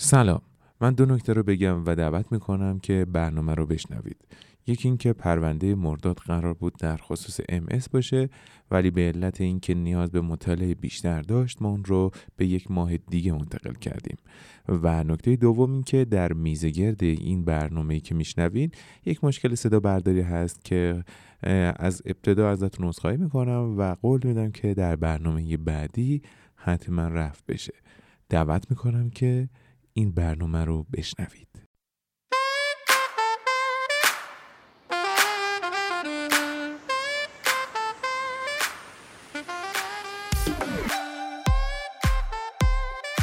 سلام. من دو نکته رو بگم و دعوت می‌کنم که برنامه رو بشنوید. یکی اینکه پرونده مرداد قرار بود در خصوص ام باشه ولی به علت اینکه نیاز به مطالعه بیشتر داشت ما اون رو به یک ماه دیگه منتقل کردیم. و نکته دوم این که در میزگرد این برنامه که میشنوین یک مشکل صدا برداری هست که از ابتدا ازتون عذرخواهی می‌کنم و قول میدم که در برنامه بعدی حتما رفت بشه. دعوت می‌کنم که این برنامه رو بشنوید.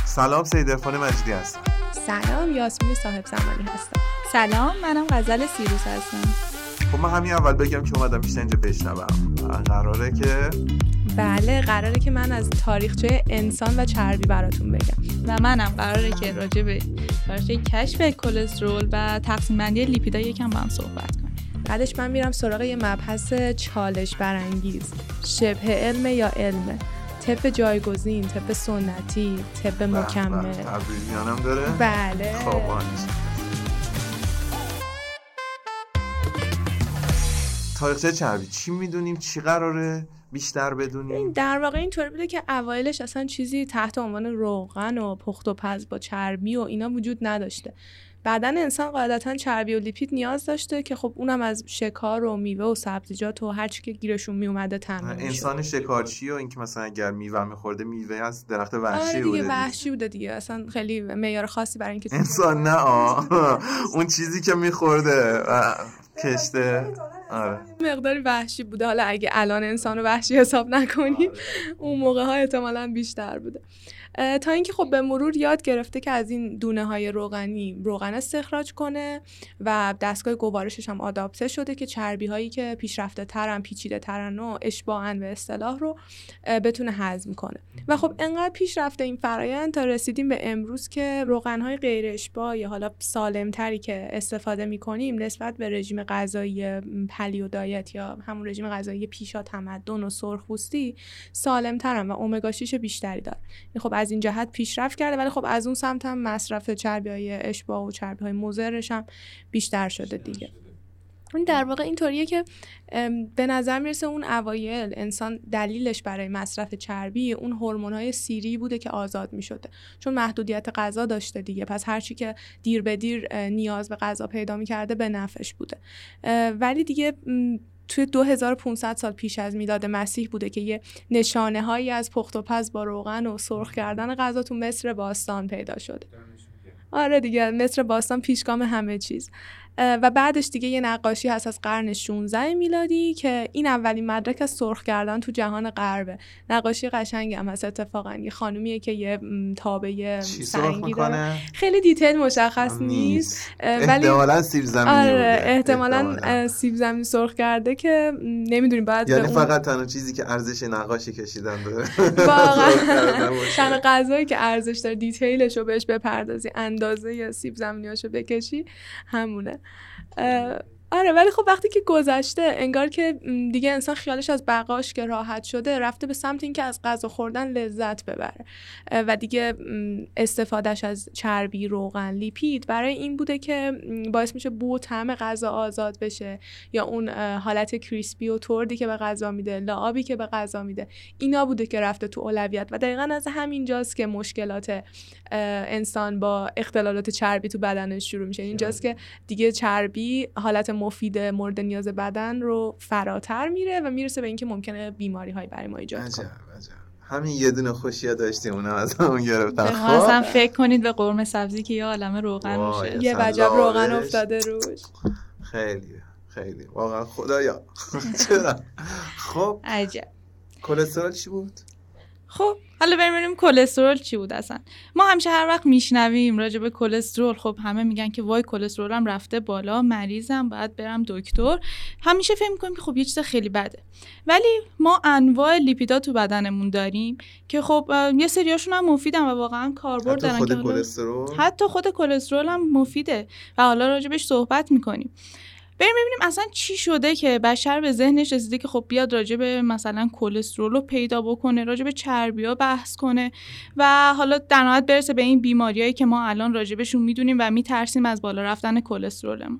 سلام سید ارفان مجدی هستم. سلام یاسمین صاحب زمانی هستم. سلام منم غزل سیروس هستم. خب من همین اول بگم که اومدم بیشتر اینجا بشنوم. قراره که بله قراره که من از تاریخچه انسان و چربی براتون بگم. و منم قراره که راجع به تاریخچه کشف کلسترول و تقسیم بندی لیپیدا یکم با هم صحبت کنیم. بعدش من میرم سراغ یه مبحث چالش برانگیز. شبه علم یا علمه طب جایگزین طب سنتی طب مکمل. تبریزیانم داره. بله. تاریخچه چربی چی می‌دونیم؟ چی قراره؟ بیشتر بدونیم در واقع اینطوری بوده که اوایلش اصلا چیزی تحت عنوان روغن و پخت و پز با چربی و اینا وجود نداشته. بدن انسان قاعدتا چربی و لیپید نیاز داشته که خب اونم از شکار و میوه و سبزیجات و هر چی که گیرشون می اومده تامین انسان شکارچی و اینکه مثلا اگر میوه میخورده میوه از درخت وحشی آره بوده وحشی بوده دیگه. اصلا خیلی معیار خاصی برای اینکه انسان نه آه. اون چیزی که میخورده کشته. آره. مقداری وحشی بوده. حالا اگه الان انسان رو وحشی حساب نکنیم اون موقع ها احتمالا بیشتر بوده. تا اینکه خب به مرور یاد گرفته که از این دونه های روغنی روغن استخراج کنه و دستگاه گوارشش هم آداپته شده که چربی هایی که پیشرفته ترن پیچیده ترن و اشباهن به اصطلاح رو بتونه هضم کنه. و خب انقدر پیشرفته این فرایند تا رسیدیم به امروز که روغن های غیر اشباه یا حالا سالم تری که استفاده می کنیم نسبت به رژیم غذایی پلیو دایت یا همون رژیم غذایی پیشا تمدن و سرخپوستی سالم ترن و امگا 6 بیشتری داره. خب از این جهت پیشرفت کرده ولی خب از اون سمت هم مصرف چربی های اشباه و چربی های مزرش هم بیشتر شده دیگه. این در واقع اینطوریه که به نظر می‌رسه اون اوایل انسان دلیلش برای مصرف چربی اون هورمون های سیری بوده که آزاد می شده چون محدودیت غذا داشته دیگه. پس هرچی که دیر به دیر نیاز به غذا پیدا می کرده به نفش بوده. ولی دیگه توی 2500 سال پیش از میلاد مسیح بوده که یه نشانه هایی از پخت و پز با روغن و سرخ کردن غذا تو مصر باستان پیدا شده. آره دیگه مصر باستان پیشگام همه چیز. و بعدش دیگه یه نقاشی هست از قرن 16 میلادی که این اولین مدرک از سرخ کردن تو جهان غربه. نقاشی قشنگ هم هست اتفاقا یه خانومیه که یه تابه سنگی داره. خیلی دیتیل مشخص نیست. ولی احتمالاً سیب زمینی آره احتمالاً سیب زمینی سرخ کرده که نمی‌دونیم بعد یعنی فقط تنها چیزی که ارزش نقاشی کشیدن داره. واقعا. تنها غذایی که ارزش داره دیتیلش رو بهش بپردازی اندازه یا سیب زمینیاشو بکشی همونه. آره ولی خب وقتی که گذشته انگار که دیگه انسان خیالش از بقاش که راحت شده رفته به سمت اینکه از غذا خوردن لذت ببره. و دیگه استفادهش از چربی روغن لیپید برای این بوده که باعث میشه بو طعم غذا آزاد بشه. یا اون حالت کریسپی و تردی که به غذا میده لعابی که به غذا میده اینا بوده که رفته تو اولویت. و دقیقا از همینجاست که مشکلات انسان با اختلالات چربی تو بدنش شروع میشه. اینجاست که دیگه چربی حالت مفید مورد نیاز بدن رو فراتر میره و می‌رسه به اینکه ممکنه بیماری های برای ما ایجاد کنه. همین یه دونه خوشیه داشتیم اونم از همون گرفتن. خب. اصلا فکر کنید به قرمه سبزی که یه عالم روغن میشه. یه وجب روغن افتاده روش. خیلی خیلی. واقعا خدایا. چرا؟ خب. عجب. کلسترول چی بود؟ خب حالا بریم ببینیم کلسترول چی بود اصلا. ما همیشه هر وقت میشنویم راجع به کلسترول خب همه میگن که وای کلسترولم رفته بالا مریضم باید برم دکتر. همیشه فکر می‌کنیم که خب یه چیز خیلی بده. ولی ما انواع لیپیدا تو بدنمون داریم که خب یه سریاشون هم مفیدن و واقعا کاربرد دارن خود کلسترول؟ حتی خود کلسترول هم مفیده. و حالا راجبش صحبت می‌کنیم. بریم ببینیم اصلا چی شده که بشر به ذهنش رسیده که خب بیاد راجع به مثلا کلسترول رو پیدا بکنه راجع به چربی ها بحث کنه و حالا در نهایت برسه به این بیماریایی که ما الان راجبشون می‌دونیم و میترسیم از بالا رفتن کلسترولمون.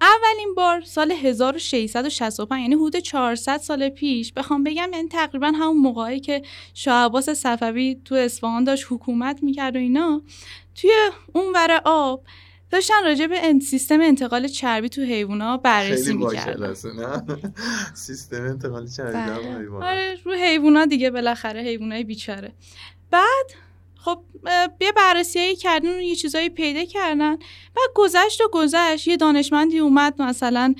اولین بار سال 1665 یعنی حدود 400 سال پیش بخوام بگم یعنی تقریبا همون موقعی که شاه عباس صفوی تو اصفهان داشت حکومت می‌کرد و اینا توی اون ور آب داشتن راجع به سیستم انتقال چربی تو حیوونا بررسی می‌کردن. سیستم انتقال چربی بله. آره رو حیوونا دیگه بالاخره حیوانای بیچاره. بعد خب یه بررسی کردن و یه چیزایی پیدا کردن. و گذشت و گذشت یه دانشمندی اومد مثلا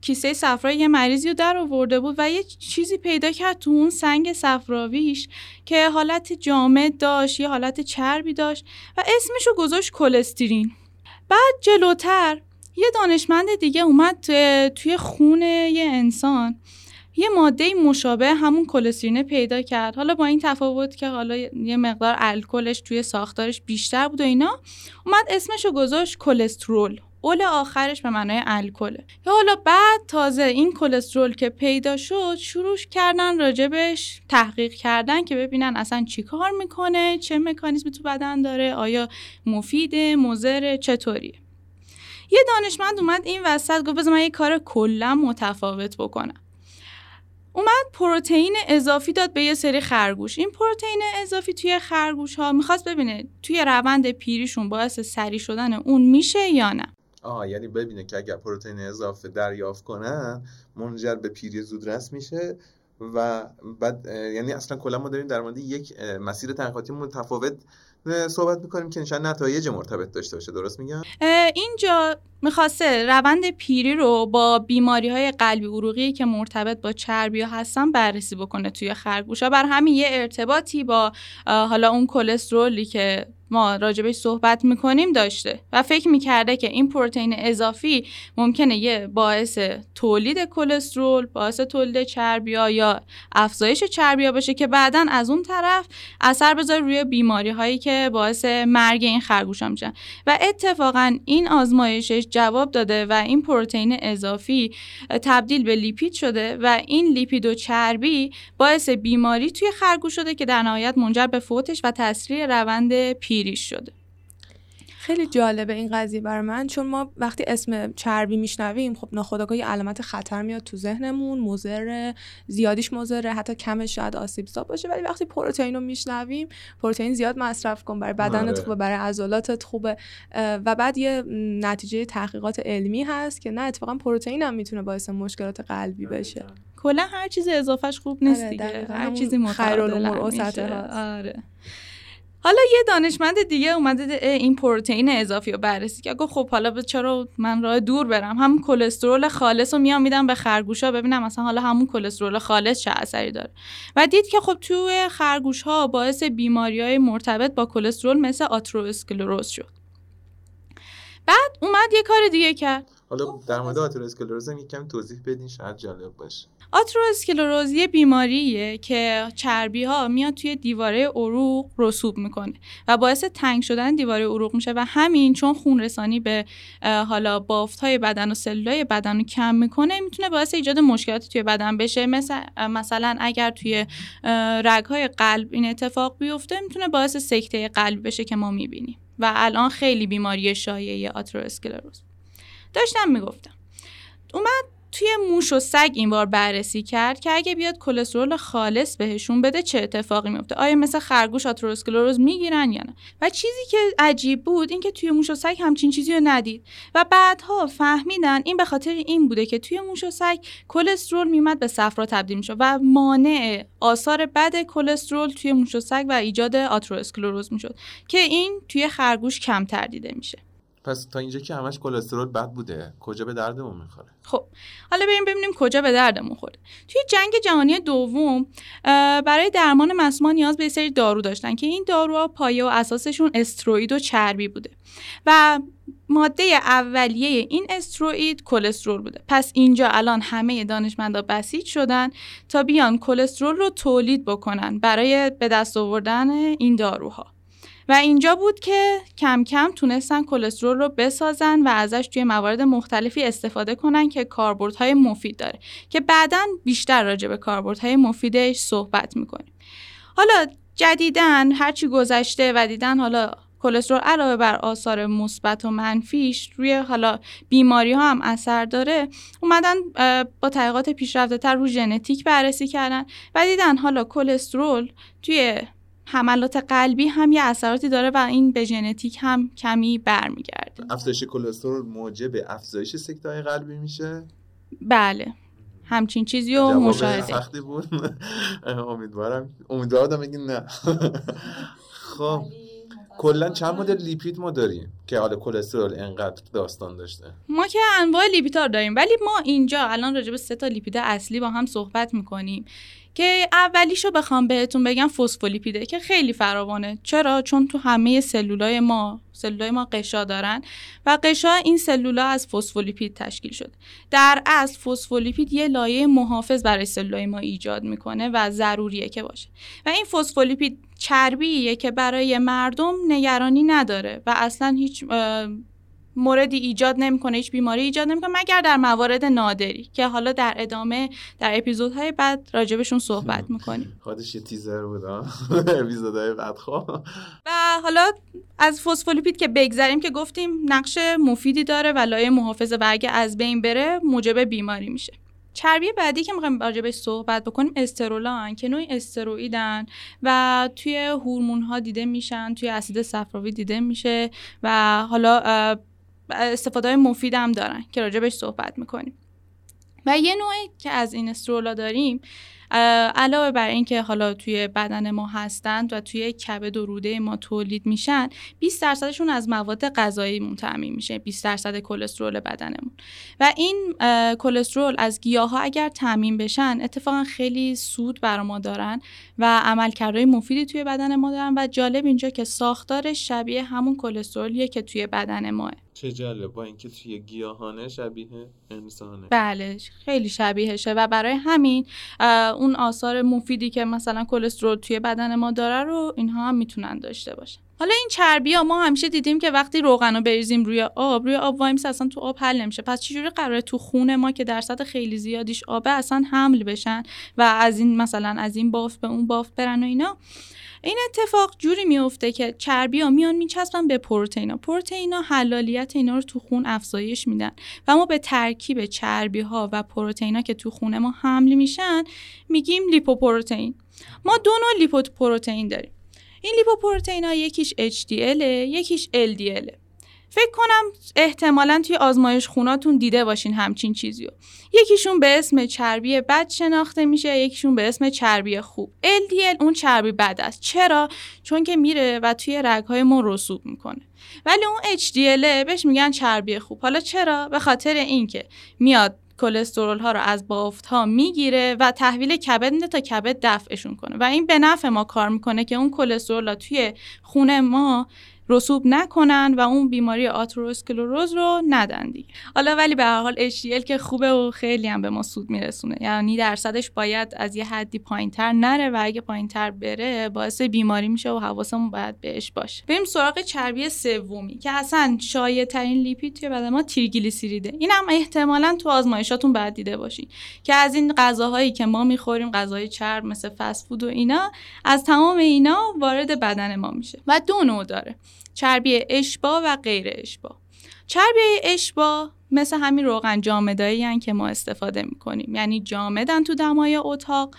کیسه صفرا یه مریضی رو در آورده بود و یه چیزی پیدا کرد تو اون سنگ صفراویش که حالت جامد داشت یه حالت چربی داشت و اسمش رو گذاشت کلسترین. بعد جلوتر یه دانشمند دیگه اومد توی خون یه انسان. یه ماده مشابه همون کلسترین پیدا کرد. حالا با این تفاوت که حالا یه مقدار الکلش توی ساختارش بیشتر بود و اینا اومد اسمشو گذاشت کلسترول. اول آخرش به معنای الکله یا حالا بعد تازه این کلسترول که پیدا شد شروع کردن راجبش تحقیق کردن که ببینن اصلا چی کار می‌کنه چه مکانیزمی تو بدن داره آیا مفیده مضر چطوریه یه دانشمند اومد این وسط گفت بذار من یه کار کلا متفاوت بکنم. اومد پروتئین اضافی داد به یه سری خرگوش. این پروتئین اضافی توی خرگوش ها می‌خواست ببینه توی روند پیریشون باعث سری شدن اون میشه یا نه. آه یعنی ببینه که اگر پروتئین اضافه دریافت کنن منجر به پیری زودرس میشه و بعد یعنی اصلا کلا ما داریم در مورد یک مسیر تحقیقاتی متفاوت صحبت می‌کنیم که نشان نتایج مرتبط داشته باشه. درست میگم؟ اینجا می‌خواسته روند پیری رو با بیماری های قلبی عروقی که مرتبط با چربی هستن بررسی بکنه توی خرگوش ها بر همین یه ارتباطی با حالا اون کلسترولی که ما راجبش صحبت می‌کنیم داشته و فکر می‌کرده که این پروتئین اضافی ممکنه یه باعث تولید کلسترول باعث تولید چربیا یا افزایش چربیا باشه که بعدا از اون طرف اثر بذاره روی بیماری هایی که باعث مرگ این خرگوش میشن. و اتفاقا این آزمایشش جواب داده و این پروتئین اضافی تبدیل به لیپید شده و این لیپید و چربی باعث بیماری توی خرگوش شده که در نهایت منجر به فوتش و تسریع روند پیریش شده. خیلی جالبه این قضیه برای من چون ما وقتی اسم چربی میشنویم خب ناخودآگاه علامت خطر میاد تو ذهنمون مضر زیادیش مضره حتی کمش شاید آسیب زا باشه. ولی وقتی پروتئین رو میشنویم پروتئین زیاد مصرف کن برای بدنت آره. خوبه برای عضلاتت خوبه. و بعد یه نتیجه تحقیقات علمی هست که نه اتفاقا پروتئین هم می‌تونه باعث مشکلات قلبی بشه. کلا هر چیز اضافهش خوب نیست آره، دیگه هر چیزی خیر آره. حالا یه دانشمند دیگه اومده این پروتئین اضافی رو بررسی که گفت خب حالا چرا من راه دور برم؟ هم کلسترول خالص رو میام میدم به خرگوش ها ببینم مثلا حالا همون کلسترول خالص چه اثری داره. و دید که خب توی خرگوش ها باعث بیماری های مرتبط با کلسترول مثل آترواسکلروز شد. بعد اومد یه کار دیگه کرد. حالا در مورد آترواسکلروز هم یکم توضیح بدین شاید جالب باشه. آترواسکلروز یه بیماریه که چربی ها میاد توی دیواره عروق رسوب می‌کنه و باعث تنگ شدن دیواره عروق میشه و همین چون خون رسانی به حالا بافت های بدن و سلولای بدن رو کم می‌کنه می‌تونه باعث ایجاد مشکلات توی بدن بشه. مثل مثلا اگر توی رگ های قلب این اتفاق بیفته می‌تونه باعث سکته قلب بشه که ما می‌بینیم. و الان خیلی بیماری شایعه آترواسکلروز داشتم می‌گفتم. اومد توی موش و سگ این بار بررسی کرد که اگه بیاد کلسترول خالص بهشون بده چه اتفاقی میفته آیا مثل خرگوش آتروسکلروز می‌گیرن یا نه؟ و چیزی که عجیب بود این که توی موش و سگ همچین چیزی رو ندید. و بعدها فهمیدن این به خاطر این بوده که توی موش و سگ کلسترول میمد به صفرا تبدیل میشه و مانع آثار بد کلسترول توی موش و سگ و ایجاد آتروسکلروز می‌شد که این توی خرگوش کمتر دیده میشه. پس تا اینجا که همش کلسترول بد بوده کجا به دردمون می‌خوره؟ خب حالا بریم ببینیم کجا به دردمون خورده. توی جنگ جهانی دوم برای درمان مسموم نیاز به سری دارو داشتن که این داروها پایه و اساسشون استروئید و چربی بوده و ماده اولیه این استروئید کلسترول بوده. پس اینجا الان همه دانشمندا بسیج شدن تا بیان کلسترول رو تولید بکنن برای به دست آوردن این داروها. و اینجا بود که کم کم تونستن کلسترول رو بسازن و ازش توی موارد مختلفی استفاده کنن که کاربردهای مفید داره. که بعدا بیشتر راجع به کاربردهای مفیدش صحبت می‌کنیم. حالا جدیدن هرچی گذشته و دیدن حالا کلسترول علاوه بر آثار مثبت و منفیش روی حالا بیماری ها هم اثر داره اومدن با تحقیقات پیشرفته تر رو ژنتیک بررسی کردن و دیدن حالا کلسترول توی حملات قلبی هم یه اثراتی داره و این به ژنتیک هم کمی برمیگرده. افزایش کلسترول موجب افزایش سکته قلبی میشه؟ بله. همچین چیزی رو مشاهده. سختی بود. امیدوارم. امیدوارم بگین نه. خب کلا چند مدل لیپید ما داریم که حالا کلسترول انقدر داستان داشته؟ ما که انواع لیپیدها داریم ولی ما اینجا الان راجع به سه تا لیپید اصلی با هم صحبت می‌کنیم. که اولیشو بخوام بهتون بگم فسفولیپیده که خیلی فراوانه. چرا؟ چون تو همه سلولای ما سلولای ما قشا دارن و قشا این سلولا از فسفولیپید تشکیل شده. در اصل فسفولیپید یه لایه محافظ برای سلولای ما ایجاد می‌کنه و ضروریه که باشه. و این فسفولیپید چربیه که برای مردم نگرانی نداره و اصلا هیچ موردی ایجاد نمی‌کنه هیچ بیماری ایجاد نمی‌کنه مگر در موارد نادری که حالا در ادامه در اپیزودهای بعد راجبشون صحبت می‌کنیم. خودش یه تیزر بود اپیزودهای بعد خب. و حالا از فسفولیپید که بگذریم که گفتیم نقش مفیدی داره و لایه محافظه و اگه از بین بره موجب بیماری میشه. چربی بعدی که می‌خوایم راجبش صحبت بکنیم استرولان که نوعی استروئیدن و توی هورمون ها دیده میشن توی اسید صفراوی دیده میشه و حالا استفاده های مفید هم دارن که راجبش صحبت می‌کنیم. و یه نوعی که از این استرولا داریم علاوه بر اینکه حالا توی بدن ما هستند و توی کبد و روده ما تولید میشن 20 درصدشون از مواد غذایی تامین میشه 20 درصد کلسترول بدنمون. و این کلسترول از گیاه ها اگر تامین بشن اتفاقا خیلی سود بر ما دارن و عملکردهای مفیدی توی بدن ما دارن و جالب اینجا که ساختار شبیه همون کلسترولیه که توی بدن ماه. چه جالب با اینکه توی گیاهانه شبیه انسانه. بله خیلی شبیهشه و برای همین اون آثار مفیدی که مثلا کلسترول توی بدن ما داره رو اینها هم می‌تونن داشته باشن. حالا این چربی ها ما همیشه دیدیم که وقتی روغن رو بریزیم روی آب روی آب وایمس اصلا تو آب حل نمیشه. پس چجوری قراره تو خون ما که درصد خیلی زیادیش آبه اصلا حمل بشن و از این مثلا از این بافت به اون بافت برن و اینا؟ این اتفاق جوری میفته که چربی ها میان میچسبن به پروتئینا. پروتئینا حلالیت اینا رو تو خون افزایش میدن و ما به ترکیب چربی ها و پروتئینا که تو خون ما حمل میشن میگیم لیپوپروتئین. ما دو نوع لیپوپروتئین داریم. این لیپوپروتئین ها یکیش HDL یکیش LDL فکر کنم احتمالا توی آزمایش خوناتون دیده باشین همچین چیزیو. یکیشون به اسم چربی بد شناخته میشه یکیشون به اسم چربی خوب. LDL اون چربی بد است. چرا؟ چون که میره و توی رگهای ما رسوب می‌کنه. ولی اون HDL بهش میگن چربی خوب. حالا چرا؟ به خاطر اینکه میاد کلسترول ها رو از بافت ها می‌گیره و تحویل کبد میده تا کبد دفعشون کنه. و این به نفع ما کار می‌کنه که اون کلسترول ها توی خون ما رسوب نکنن و اون بیماری آتروسکلروز رو ندن دیگه. حالا ولی به هر حال HDL که خوبه و خیلی هم به ما سود میرسونه. یعنی درصدش باید از یه حدی پایینتر نره و اگه پایینتر بره باعث بیماری میشه و حواسمون باید بهش باشه. بریم سراغ چربی سومی که اصلا شایع ترین لیپید توی بدن ما تریگلیسیریده. این هم احتمالا تو آزمایشاتون باید دیده باشین که از این غذاهایی که ما می‌خوریم غذای چرب مثل فست فود و اینا از تمام اینا وارد بدن ما میشه و دو نوع داره. چربی اشبا و غیر اشبا. چربی اشبا مثل همین روغن جامدایی که ما استفاده می‌کنیم. یعنی جامدن تو دمای اتاق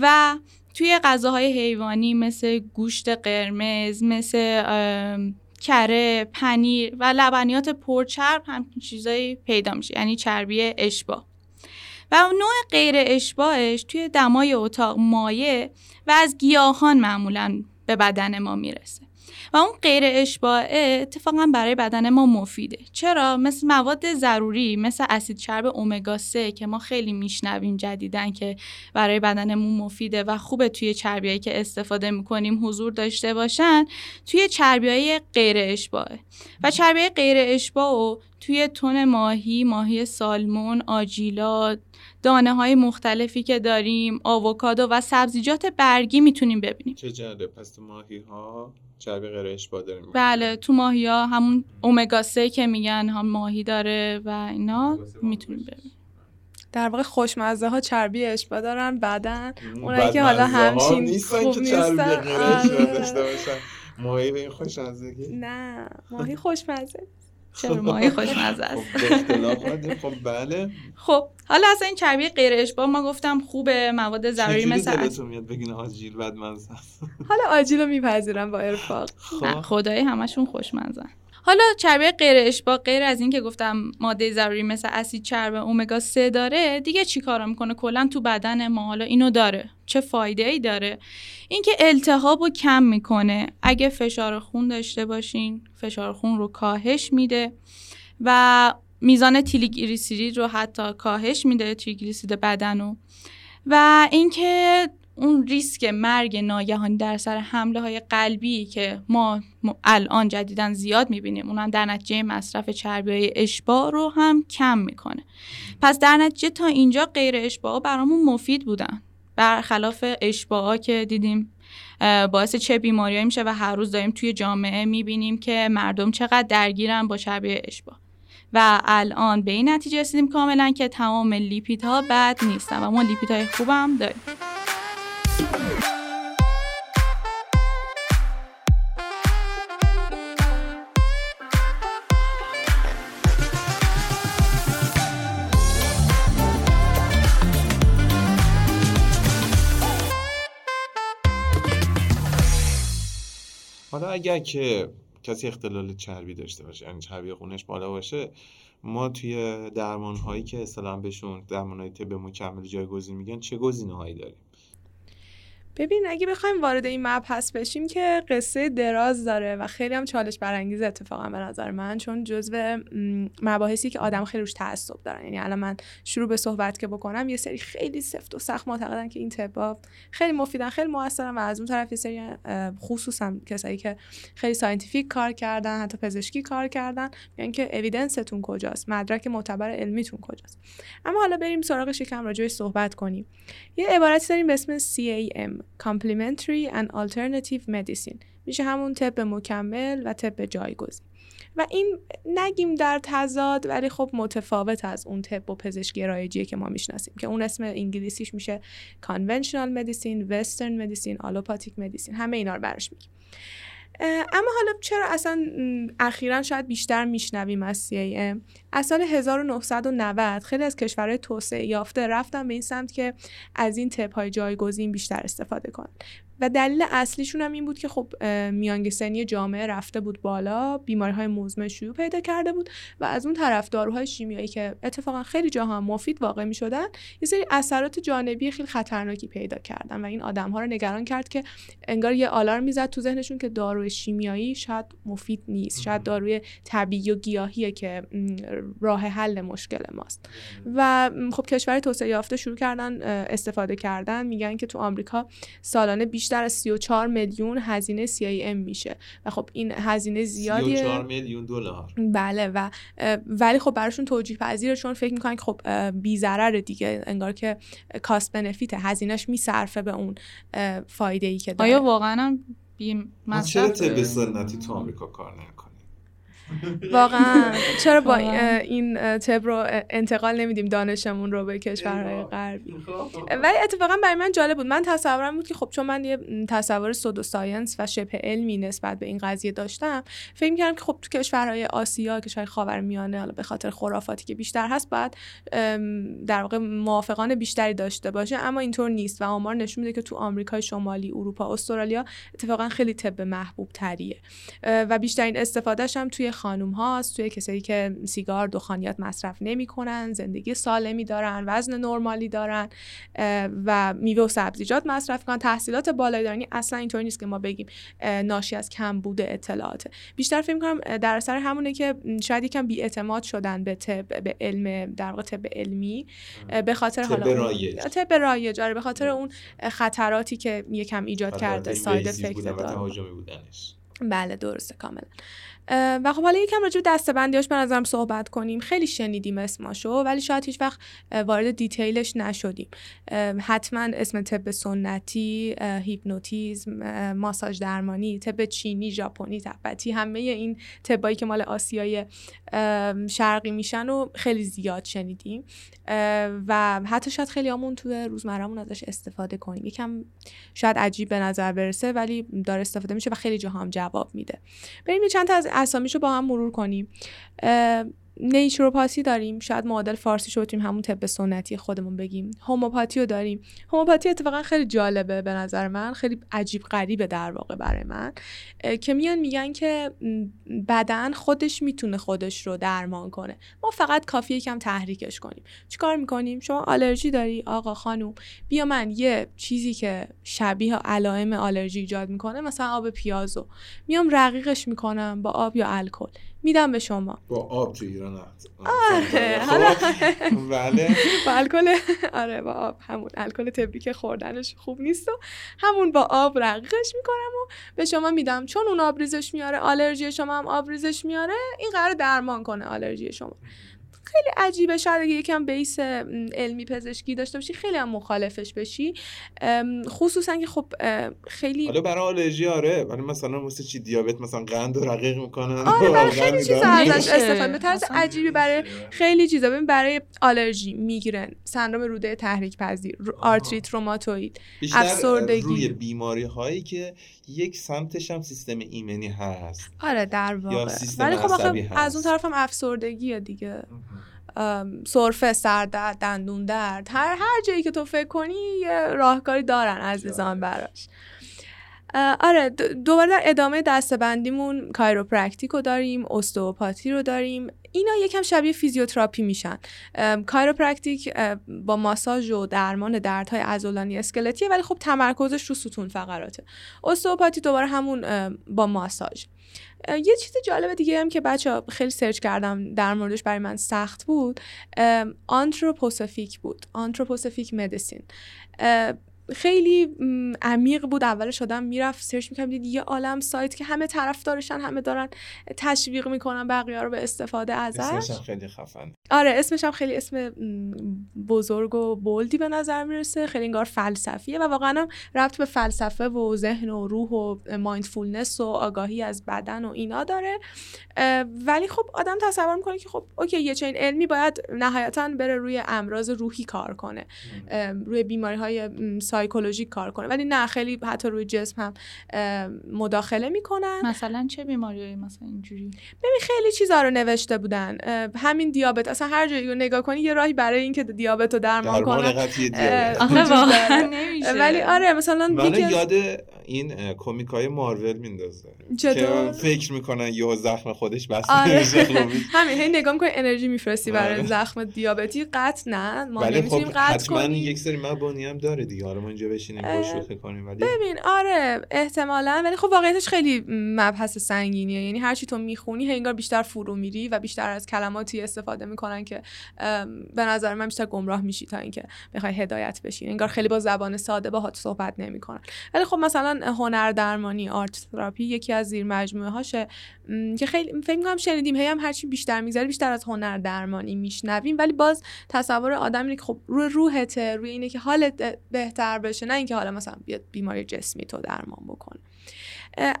و توی غذاهای حیوانی مثل گوشت قرمز مثل کره پنیر و لبنیات پرچرب هم چیزایی پیدا میشه. یعنی چربی اشبا. و نوع غیر اشباهش توی دمای اتاق مایه و از گیاهان معمولا به بدن ما می‌رسه. و اون غیر اشباعه اتفاقا برای بدن ما مفیده. چرا؟ مثل مواد ضروری مثل اسید چرب امگا 3 که ما خیلی میشنویم جدیدن که برای بدنمون مفیده و خوبه توی چربیایی که استفاده می‌کنیم حضور داشته باشن توی چربیای غیر اشباعه. و چربی غیر اشباع توی تون ماهی ماهی سالمون آجیلا دانه های مختلفی که داریم آووکادو و سبزیجات برگی می‌تونیم ببینیم. چه جالب. پس تو ماهی ها چربی غیر اشباع داریم بله تو ماهی ها همون اومگا 3 که میگن هم ماهی داره و اینا می‌تونیم ببینیم. در واقع خوشمزه ها چربی اشبا دارن بعدن اونایی که حالا همچین نیستن خوب که چربی نیستن. غیر اشباع آره. داشته باشن. ماهی به این خوشمزگی؟ نه ماهی خوشمزه. چرا ماهی خوشمزه است؟ خب اومدیم. خب بله. خب حالا اصلا این چربی غیر اشباع ما گفتم خوبه مواد ضروری مثل میاد بگین آجیل بعد است؟ حالا آجیل رو میپذیرم با ارفاق. خب. خدایی همشون خوشمزن. حالا چربی غیر اشباع غیر از این که گفتم ماده ضروری مثل اسید چرب اومگا 3 داره دیگه چی کارا می‌کنه؟ کلا تو بدن ما حالا اینو داره. چه فایده ای داره؟ اینکه التهاب رو کم می‌کنه. اگه فشار خون داشته باشین فشار خون رو کاهش میده و میزان تریگلیسیرید رو حتی کاهش میده تریگلیسیرید بدن رو. و اینکه اون ریسک مرگ ناگهانی در سر حمله های قلبی که ما الان جدیدا زیاد می‌بینیم اونم در نتیجه مصرف چربی های اشباع رو هم کم می‌کنه. پس در نتیجه تا اینجا غیر اشباع برامون مفید بودن. برخلاف اشباع که دیدیم باعث چه بیماریایی میشه و هر روز داریم توی جامعه می‌بینیم که مردم چقدر درگیرن با چربی اشباع. و الان به این نتیجه رسیدیم کاملا که تمام لیپیدها بد نیستن و ما لیپیدهای خوبم داریم. حالا اگر که کسی اختلال چربی داشته باشه یعنی چربی خونش بالا باشه ما توی درمان هایی که اصطلاحا بهشون درمان های طب مکمل جایگزین میگن چه گزینه هایی داریم؟ ببین اگه بخوایم وارد این مبحث بشیم که قصه دراز داره و خیلی هم چالش برانگیز اتفاقا به نظر من چون جزو مباحثی که آدم خیلی روش تعصب دارن. یعنی الان من شروع به صحبت که بکنم یه سری خیلی سفت و سخت معتقدن که این طبا خیلی مفیدن خیلی موثرن و از اون طرف یه سری خصوصا کسایی که خیلی scientific کار کردن حتی پزشکی کار کردن میگن که evidence تون کجاست؟ مدرک معتبر علمیتون کجاست؟ اما حالا بریم سراغش یکم راجعش صحبت کنیم. یه عبارتی داریم به اسم CAM Complementary and Alternative Medicine. میشه همون طب مکمل و طب جایگزین. و این نگیم در تضاد ولی خب متفاوت از اون طب و پزشکی رایجیه که ما می‌شناسیم که اون اسم انگلیسیش میشه Conventional Medicine, Western Medicine, Allopathic Medicine. همه اینا رو برش میگیم. اما حالا چرا اصلا اخیرا شاید بیشتر میشنویم از CAM از سال 1990 خیلی از کشورهای توسعه یافته رفتن به این سمت که از این تپ های جایگزین بیشتر استفاده کنن. و دلیل اصلیشون هم این بود که خب اه، میانگین سنی جامعه رفته بود بالا بیماری های مزمن شیوع پیدا کرده بود و از اون طرف داروهای شیمیایی که اتفاقا خیلی جاها مفید واقع می شدن یه سری اثرات جانبی خیلی خطرناکی پیدا کردن و این آدم ها رو نگران کرد که انگار یه آلارم می‌زد تو ذهنشون که داروی شیمیایی شاید مفید نیست شاید داروی طبیعی و گیاهیه که راه حل مشکل ماست. و خب کشور توسعه یافته شروع کردن استفاده کردن. میگن که تو آمریکا سالانه بیشتر از 34 میلیون هزینه CIM میشه. و خب این هزینه زیادیه. 34 میلیون دلار. بله و ولی خب براشون توجیه پذیره چون فکر می‌کنن که خب بی ضرره دیگه. انگار که cost benefit هزینهش میصرفه به اون فایده ای که داره. آیا واقعا هم بی چرا طب سنتی تو آمریکا کار نکنه واقعا. چرا با این طب رو انتقال نمیدیم دانشمون رو به کشورهای غربی؟ ولی اتفاقا برای من جالب بود. من تصورم بود که خب چون من یه تصور pseudo science و شبه علمی نسبت به این قضیه داشتم فکر می‌کردم که خب تو کشورهای آسیا کشورهای خاورمیانه حالا به خاطر خرافاتی که بیشتر هست بعد در واقع موافقان بیشتری داشته باشه. اما اینطور نیست و آمار نشون میده که تو آمریکای شمالی اروپا استرالیا اتفاقا خیلی طب محبوب تریه و بیشترین استفادهش هم توی خانوم هاست توی کسایی که سیگار دخانیات مصرف نمی‌کنن زندگی سالمی دارن وزن نرمالی دارن و میوه و سبزیجات مصرف کنن تحصیلات بالایی دارن اصلا اینطوری نیست که ما بگیم ناشی از کم بوده اطلاعاته. بیشتر فکر کنم در اثر همونه که شاید یکم بیاعتماد شدن به طب به علم در واقع طب علمی به خاطر حالا. طب رایج. آره به خاطر اون خطراتی که یکم ایجاد کرده ساید افکت بله درسته کاملا. و خب حالا یکم راجع به دستبندیاش به نظرم صحبت کنیم. خیلی شنیدیم اسماشو ولی شاید هیچ وقت وارد دیتیلش نشدیم. حتما اسم طب سنتی هیپنوتیزم ماساژ درمانی طب چینی ژاپنی تبتی همه این طبایی که مال آسیای شرقی میشن و خیلی زیاد شنیدیم. و حتی شاید خیلی همون توی روزمرهمون ازش استفاده کنیم. یکم شاید عجیب به نظر برسه ولی داره استفاده میشه و خیلی جاها هم جواب میده. بریم یه چند تا از اسامیشو با هم مرور کنیم. نیچروپاتی داریم. شاید معادل فارسی بتونیم همون طب سنتی خودمون بگیم. هوموپاتی رو داریم. هوموپاتی اتفاقا خیلی جالبه به نظر من. خیلی عجیب غریبه در واقع برای من. که میان میگن که بدن خودش می‌تونه خودش رو درمان کنه. ما فقط کافی یکم تحریکش کنیم. چیکار می‌کنیم؟ شما آلرژی داری؟ آقا خانوم بیا من یه چیزی که شبیه علائم آلرژی ایجاد می‌کنه مثلا آب پیازو میام رقیقش می‌کنم با آب یا الکل. میدم به شما. با آب تو ایران آره خب، بله. با الکل آره با آب. همون الکل طبی که خوردنش خوب نیست و همون با آب رقیقش می‌کنم و به شما میدم. چون اون آب ریزش میاره آلرژی شما هم آب ریزش میاره این قرار درمان کنه آلرژی شما. خیلی عجیبه. شاید اگه یکم بیس علمی پزشکی داشته باشی خیلی هم مخالفش بشی. خصوصا که خب خیلی حالا برای آلرژی آره ولی مثلا مثل چی دیابت مثلا قند و رقیق می‌کنن؟ آره برای خیلی چیزا ازش استفاده به طرز عجیبی برای خیلی چیزا. ببین برای آلرژی میگرن سندرم روده تحریک پذیر آرتریت روماتوید افسردگی. روی بیماری هایی که یک سمتش هم سیستم ایمنی هست. آره در واقع. ولی خب از اون طرف هم افسردگیه دیگه. سرفه سردرد دندون درد هر هر جایی که تو فکر کنی یه راهکاری دارن عزیزان براش. آره دوباره در ادامه دسته‌بندیمون chiropractic رو داریم osteopathy رو داریم. اینا یکم شبیه فیزیوتراپی میشن. chiropractic با ماساژ و درمان دردهای عضلانی اسکلتیه ولی خب تمرکزش رو ستون فقراته. osteopathy دوباره همون با ماساژ. یه چیز جالب دیگه هم که بچه‌ها خیلی search کردم در موردش برای من سخت بود anthroposophic بود anthroposophic medicine. خیلی عمیق بود. اولش آدم می‌رفت search می‌کنم دید یه عالم سایت که همه طرف دارشن همه دارن تشویق می‌کنن بقیه رو به استفاده ازش. اسمش خیلی خفن. آره اسمش هم خیلی اسم بزرگ و bold ی به نظر می‌رسه. خیلی انگار فلسفیه و واقعا هم ربط به فلسفه و ذهن و روح و mindfulness و آگاهی از بدن و اینا داره. ولی خب آدم تصور می‌کنه که خب okay یه چنین علمی باید نهایتا بره روی امراض روحی کار کنه. روی بیماری های psychologic کار کنه. ولی نه خیلی حتی روی جسم هم مداخله می‌کنن. مثلا چه بیماری مثلا اینجوری؟ ببین خیلی چیزا رو نوشته بودن. همین دیابت اصلا هر جایی رو نگاه کنی یه راهی برای اینکه دیابت رو درمان کنن. ولی آره مثلا من یاد این کمیکای مارول میندازه. که فکر می‌کنن یه زخم خودش بس آره. همین هی نگاه می‌کنی انرژی میفرستی برای آره. زخم دیابتی. قطع نه ما نمی‌تونیم خب قطع کنیم. یک سری مبانی هم داره دیگه. ما اینجا بشینیم کنیم ولی ببین آره احتمالا ولی خب واقعیتش خیلی مبحث سنگینیه. یعنی هر چی تو می‌خونی انگار بیشتر فرو میری و بیشتر از کلماتی استفاده می‌کنن که به نظر من بیشتر گمراه میشی تا اینکه بخوای هدایت بشی. انگار خیلی با زبان ساده باهات صحبت نمی‌کنن. ولی خب مثلا هنر درمانی آرت تراپی یکی از زیر مجموعه هاشه که خیلی فکر می‌کنم شنیدیم هی هم هرچی بیشتر میگذره بیشتر از هنر درمانی میشنویم. ولی باز تصور آدم اینه که خب روی روحته روی اینه که حالت بهتر بشه نه اینکه حالا مثلا بیاد بیماری جسمی تو درمان بکنه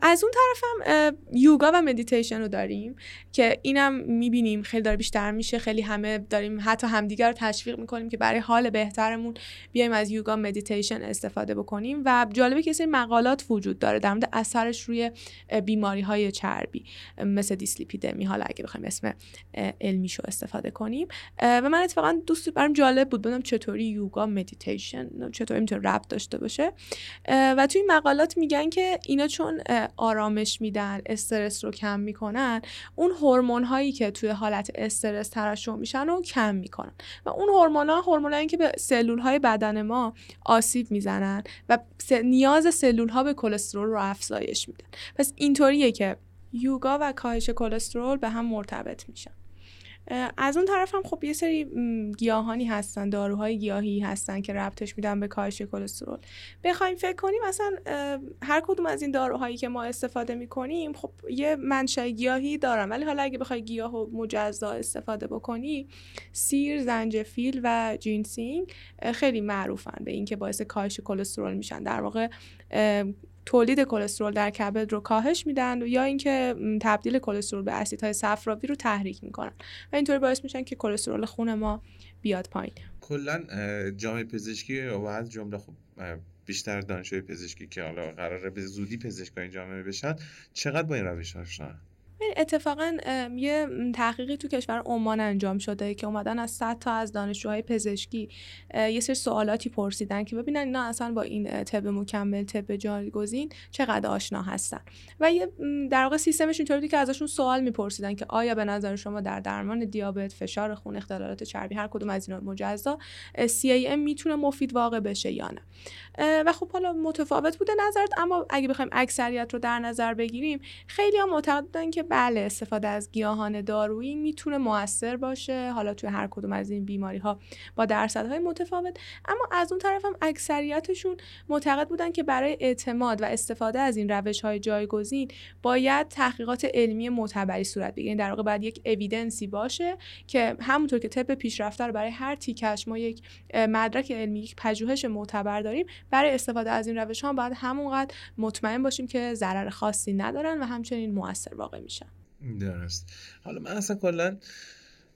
از اون طرف هم یوگا و مدیتیشن رو داریم که اینم می‌بینیم خیلی داره بیشتر میشه. خیلی همه داریم حتی همدیگر رو تشویق می‌کنیم که برای حال بهترمون بیایم از یوگا مدیتیشن استفاده بکنیم. و جالبه که یه سری مقالات وجود داره در مورد اثرش روی بیماری های چربی مثل دیسلیپیدمی. حالا اگه بخوایم اسم علمیشو استفاده کنیم. و من اتفاقا دوباره برام جالب بود. بدونم چطوری یوگا مدیتیشن چطوری می‌تونه ربط داشته باشه. و توی مقالات میگن که اینا چون آرامش میدن استرس رو کم می‌کنن اون هورمون هایی که توی حالت استرس ترشح میشن رو کم می‌کنن. و اون هورمون ها هورمون که به سلول های بدن ما آسیب می‌زنن و نیاز سلول ها به کلسترول رو افزایش میدن. پس اینطوریه که یوگا و کاهش کلسترول به هم مرتبط میشن. از اون طرف هم خب یه سری گیاهانی هستن داروهای گیاهی هستن که ربطش میدن به کاهش کلسترول. بخوایم فکر کنیم مثلا هر کدوم از این داروهایی که ما استفاده می‌کنیم خب یه منشأ گیاهی دارن. ولی حالا اگه بخوای گیاهو مجزا استفاده بکنی سیر زنجبیل و جینسینگ خیلی معروفن به اینکه باعث کاهش کلسترول میشن. در واقع تولید کلسترول در کبد رو کاهش میدن یا اینکه تبدیل کلسترول به اسیدهای صفراوی رو تحریک می‌کنن. و اینطوری باعث میشن که کلسترول خون ما بیاد پایین. کلا جامعه پزشکی و از جمله خب بیشتر دانشجوی پزشکی که حالا قراره به زودی پزشکای جامعه بشن چقدر با این روش آشنا؟ اتفاقا یه تحقیقی تو کشور عمان انجام شده که اومدن از 100 تا از دانشجوهای پزشکی یه سری سوالاتی پرسیدن که ببینن اینا اصلا با این طب مکمل طب جایگزین چقدر آشنا هستن. و یه در واقع سیستمش اینطوری که ازشون سوال میپرسیدن که آیا به نظر شما در درمان دیابت فشار خون اختلالات چربی هر کدوم از اینا مجزا CAM می‌تونه مفید واقع بشه یا نه؟ و خب حالا متفاوت بوده نظرت اما اگه بخوایم اکثریت رو در نظر بگیریم خیلی ها معتقدن که بله استفاده از گیاهان دارویی می‌تونه موثر باشه. حالا توی هر کدوم از این بیماری ها با درصدهای متفاوت. اما از اون طرف هم اکثریتشون معتقد بودن که برای اعتماد و استفاده از این روش های جایگزین باید تحقیقات علمی معتبری صورت بگیره. یعنی در واقع باید یک اویدنسی باشه که همونطور که طب پیشرفته رو برای هر تیکش ما یک مدرک علمی یک پژوهش معتبر داریم برای استفاده از این روش ها باید همونقدر مطمئن باشیم که ضرر خاصی ندارن و همچنین موثر واقع میشن درست. حالا من اصلا کلا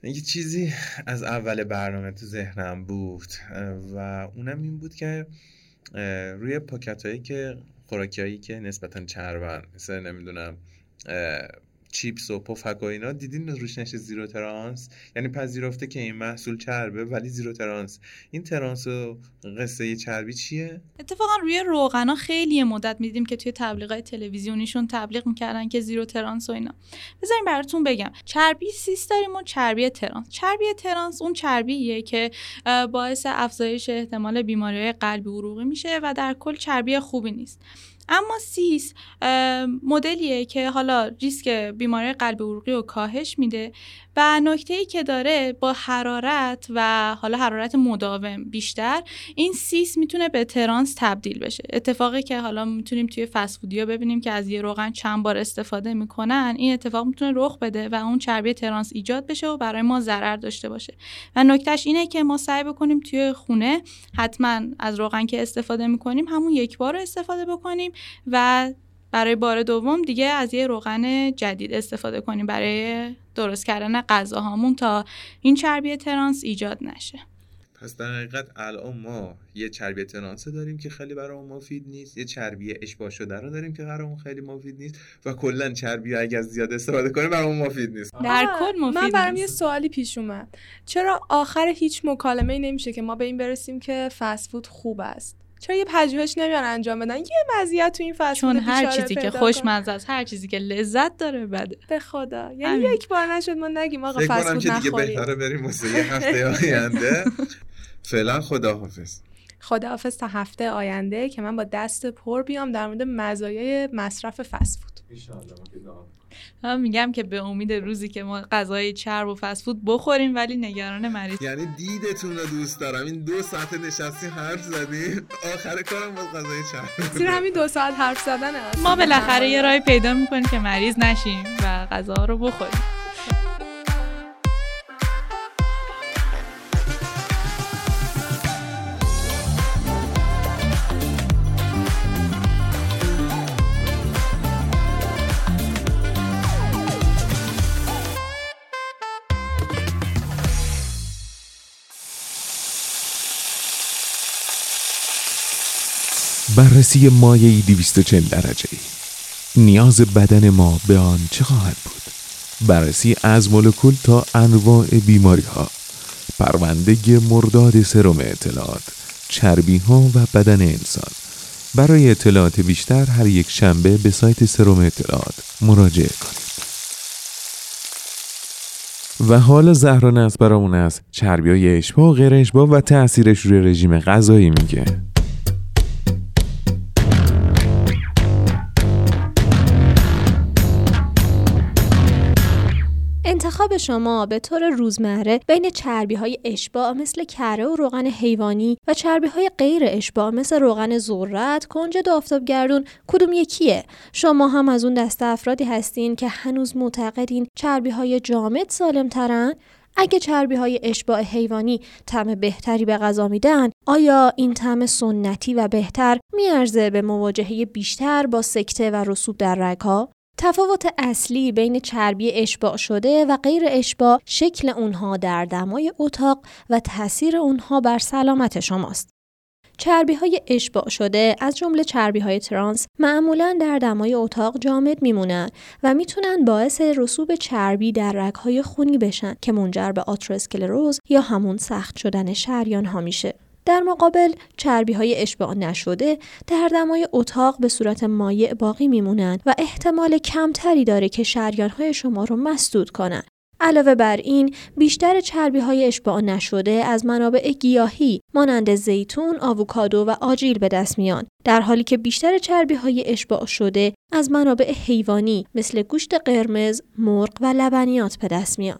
یه چیزی از اول برنامه تو ذهنم بود و اونم این بود که روی پاکت هایی که خوراکی هایی که نسبتا چربن مثل نمی‌دونم چیپس و پفک و اینا دیدین روش نوشته zero trans؟ یعنی پذیرفته که این محصول چربه ولی zero trans. این trans و قصه چربی چیه؟ اتفاقا روی روغنا خیلی مد میدیدیم که توی تبلیغات تلویزیونیشون تبلیغ می‌کردن که zero trans و اینا. بذارین براتون بگم. چربی cis داریم و چربی trans. چربی trans اون چربیه که باعث افزایش احتمال بیماری قلبی عروقی میشه و در کل چربی خوبی نیست. اما cis مدلیه که حالا ریسک بیماری قلب عروقی رو کاهش میده. و نکته ای که داره با حرارت و حالا حرارت مداوم بیشتر این cis می‌تونه به trans تبدیل بشه. اتفاقی که حالا می‌تونیم توی فست‌فودیا ببینیم که از یه روغن چند بار استفاده می‌کنن این اتفاق می‌تونه رخ بده و اون چربی trans ایجاد بشه و برای ما ضرر داشته باشه. و نکتهش اینه که ما سعی بکنیم توی خونه حتما از روغن که استفاده می‌کنیم همون یک بار استفاده بکنیم و برای بار دوم دیگه از یه روغن جدید استفاده کنیم برای درست کردن غذاهامون تا این چربی ترانس ایجاد نشه. پس در حقیقت الان ما یه چربی ترانس داریم که خیلی برای مفید نیست یه چربی اشباه شده رو داریم که برای خیلی مفید نیست و کلا چربی اگه زیاد استفاده کنیم برای مفید نیست. در کل مفید من برام یه سوالی پیش اومد. چرا آخر هیچ مکالمه ای نمیشه که ما به این برسیم که فست خوب است؟ چرا یه پژوهش نمیان انجام بدن؟ یه مزیت تو این فصل چون هر چیزی که خوشمزه است هر چیزی که لذت داره بده. به خدا. یعنی یک بار نشد ما نگیم آقا فست فود که دیگه بهتره بریم واسه یه هفته آینده. فعلا خداحافظ. خداحافظ تا هفته آینده که من با دست پر بیام در مورد مزایای مصرف فست من میگم که به امید روزی که ما غذای چرب و فسفود بخوریم ولی نگران مریض. یعنی دیدتون رو دوست دارم. این دو ساعت نشستی حرف زدی. آخر کارم با غذای چرب. زیر همین دو ساعت حرف زدن ما بالاخره یه رای پیدا می‌کنیم که مریض نشیم و غذا رو بخوریم. بررسی مایعی 240 درجه. نیاز بدن ما به آن چه خواهد بود؟ بررسی از مولکول تا انواع بیماری ها پرونده مرداد سرم اطلاعات چربی ها و بدن انسان. برای اطلاعات بیشتر هر یک شنبه به سایت سرم اطلاعات مراجعه کنید. و حال زهران از برامون از چربی های اشباه و غیر اشباه و تأثیرش روی رژیم غذایی میگه. انتخاب شما به طور روزمره بین چربی های اشباع مثل کره و روغن حیوانی و چربی های غیر اشباع مثل روغن ذرت، کنجد و آفتابگردون کدوم یکیه؟ شما هم از اون دسته افرادی هستین که هنوز معتقدین چربی های جامد سالم ترن؟ اگه چربی های اشباع حیوانی طعم بهتری به غذا میدن آیا این طعم سنتی و بهتر میارزه به مواجهه بیشتر با سکته و رسوب در رگها تفاوت اصلی بین چربی اشباع شده و غیر اشباع شکل اونها در دمای اتاق و تاثیر اونها بر سلامت شماست. چربی های اشباع شده از جمله چربی های ترانس معمولا در دمای اتاق جامد میمونن و می‌تونن باعث رسوب چربی در رگهای خونی بشن که منجر به آتروسکلروز یا همون سخت شدن شریان ها میشه. در مقابل چربی های اشباع نشده در دمای اتاق به صورت مایع باقی میمونند و احتمال کمتری داره که شریان های شما رو مسدود کنند. علاوه بر این بیشتر چربی های اشباع نشده از منابع گیاهی مانند زیتون، آووکادو و آجیل به دست میان در حالی که بیشتر چربی های اشباع شده از منابع حیوانی مثل گوشت قرمز، مرغ و لبنیات به دست میان.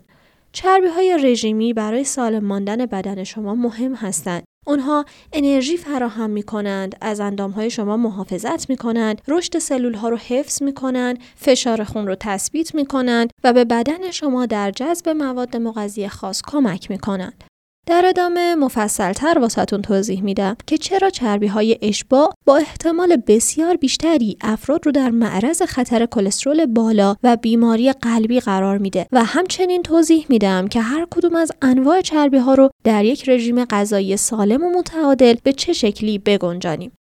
چربی های رژیمی برای سالم ماندن بدن شما مهم هستند اونها انرژی فراهم می کنند، از اندام های شما محافظت می کنند، رشد سلول ها رو حفظ می کنند، فشار خون رو تثبیت می کنند و به بدن شما در جذب مواد مغذی خاص کمک می کنند. در ادامه مفصلتر واسهتون توضیح میدم که چرا چربی های اشباع با احتمال بسیار بیشتری افراد رو در معرض خطر کلسترول بالا و بیماری قلبی قرار میده و همچنین توضیح میدم که هر کدوم از انواع چربی ها رو در یک رژیم غذایی سالم و متعادل به چه شکلی بگنجانیم.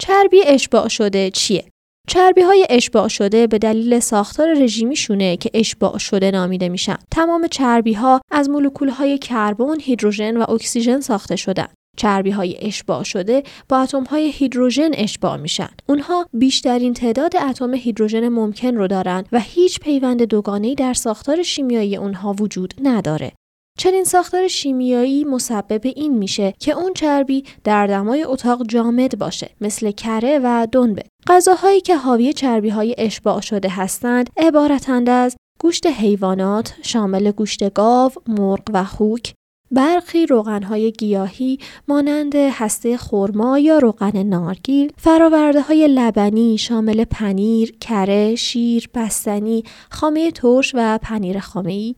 چربی اشباع شده چیه؟ چربی های اشباع شده به دلیل ساختار رژیمیشونه که اشباع شده نامیده میشن. تمام چربی ها از مولکول های کربن، هیدروژن و اکسیژن ساخته شدن. چربی های اشباع شده با اتم های هیدروژن اشباع میشن. اونها بیشترین تعداد اتم هیدروژن ممکن رو دارن و هیچ پیوند دوگانه‌ای در ساختار شیمیایی اونها وجود نداره. چنین ساختار شیمیایی مسبب این میشه که اون چربی در دمای اتاق جامد باشه مثل کره و دنبه. غذاهایی که حاوی چربی های اشباع شده هستند عبارتند از گوشت حیوانات شامل گوشت گاو، مرغ و خوک، برخی روغنهای گیاهی مانند هسته خرما یا روغن نارگیل، فراورده های لبنی شامل پنیر، کره، شیر، بستنی، خامه ترش و پنیر خامه‌ای،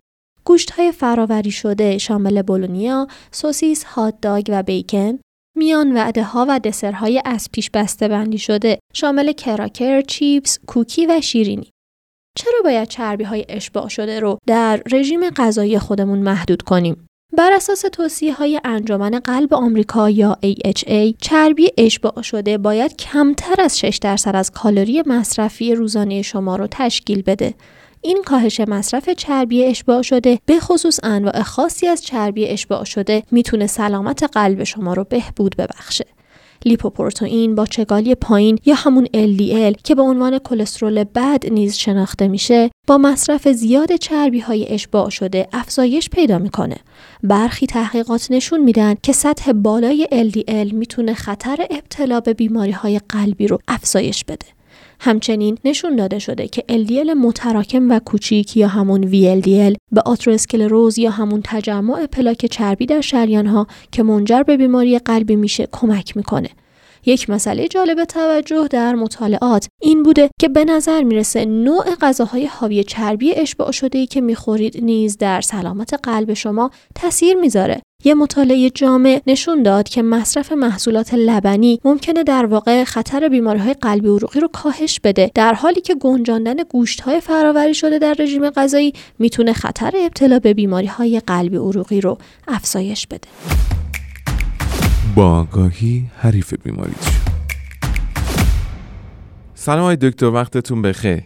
گوشت های فراوری شده شامل بولونیا، سوسیس، هات داگ و بیکن، میان وعده ها و دسرهای از پیش بسته بندی شده شامل کراکر، چیپس، کوکی و شیرینی. چرا باید چربی های اشباع شده رو در رژیم غذایی خودمون محدود کنیم؟ بر اساس توصیه های انجمن قلب آمریکا یا AHA چربی اشباع شده باید کمتر از 6 درصد از کالری مصرفی روزانه شما رو تشکیل بده این کاهش مصرف چربی اشباع شده به خصوص انواع خاصی از چربی اشباع شده می‌تونه سلامت قلب شما رو بهبود ببخشه لیپوپروتئین با چگالی پایین یا همون LDL که به عنوان کلسترول بد نیز شناخته میشه با مصرف زیاد چربی های اشباع شده افزایش پیدا می‌کنه. برخی تحقیقات نشون میدن که سطح بالای LDL می‌تونه خطر ابتلا به بیماری های قلبی رو افزایش بده. همچنین نشون داده شده که LDL متراکم و کوچیک یا همون VLDL به آتروسکلروز یا همون تجمع پلاک چربی در شریان ها که منجر به بیماری قلبی میشه کمک می‌کنه. یک مسئله جالب توجه در مطالعات این بوده که به نظر می‌رسه نوع غذاهای حاوی چربی اشباع شده ای که می‌خورید نیز در سلامت قلب شما تاثیر می‌ذاره. یه مطالعه جامع نشون داد که مصرف محصولات لبنی ممکنه در واقع خطر بیماری های قلبی عروقی رو کاهش بده. در حالی که گنجاندن گوشت های فراوری شده در رژیم غذایی می‌تونه خطر ابتلا به بیماری های قلبی عروقی رو افزایش بده. با آگاهی حریف بیماری سلام های دکتر وقتتون بخیر.